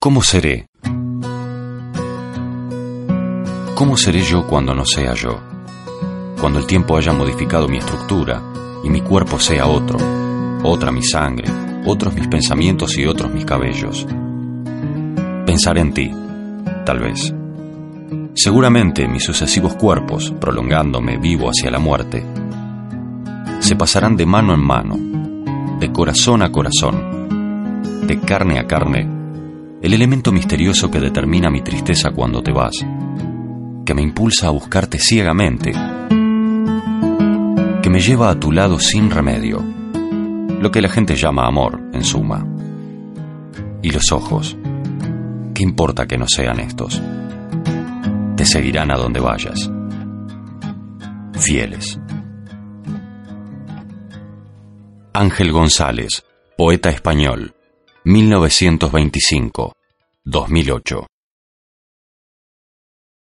¿Cómo seré? ¿Cómo seré yo cuando no sea yo? Cuando el tiempo haya modificado mi estructura y mi cuerpo sea otro, otra mi sangre, otros mis pensamientos y otros mis cabellos. Pensaré en ti, tal vez. Seguramente mis sucesivos cuerpos, prolongándome vivo hacia la muerte, se pasarán de mano en mano, de corazón a corazón, de carne a carne, el elemento misterioso que determina mi tristeza cuando te vas, que me impulsa a buscarte ciegamente, que me lleva a tu lado sin remedio, lo que la gente llama amor, en suma. Y los ojos, ¿qué importa que no sean estos? Te seguirán a donde vayas. Fieles. Ángel González, poeta español, 1925-2008.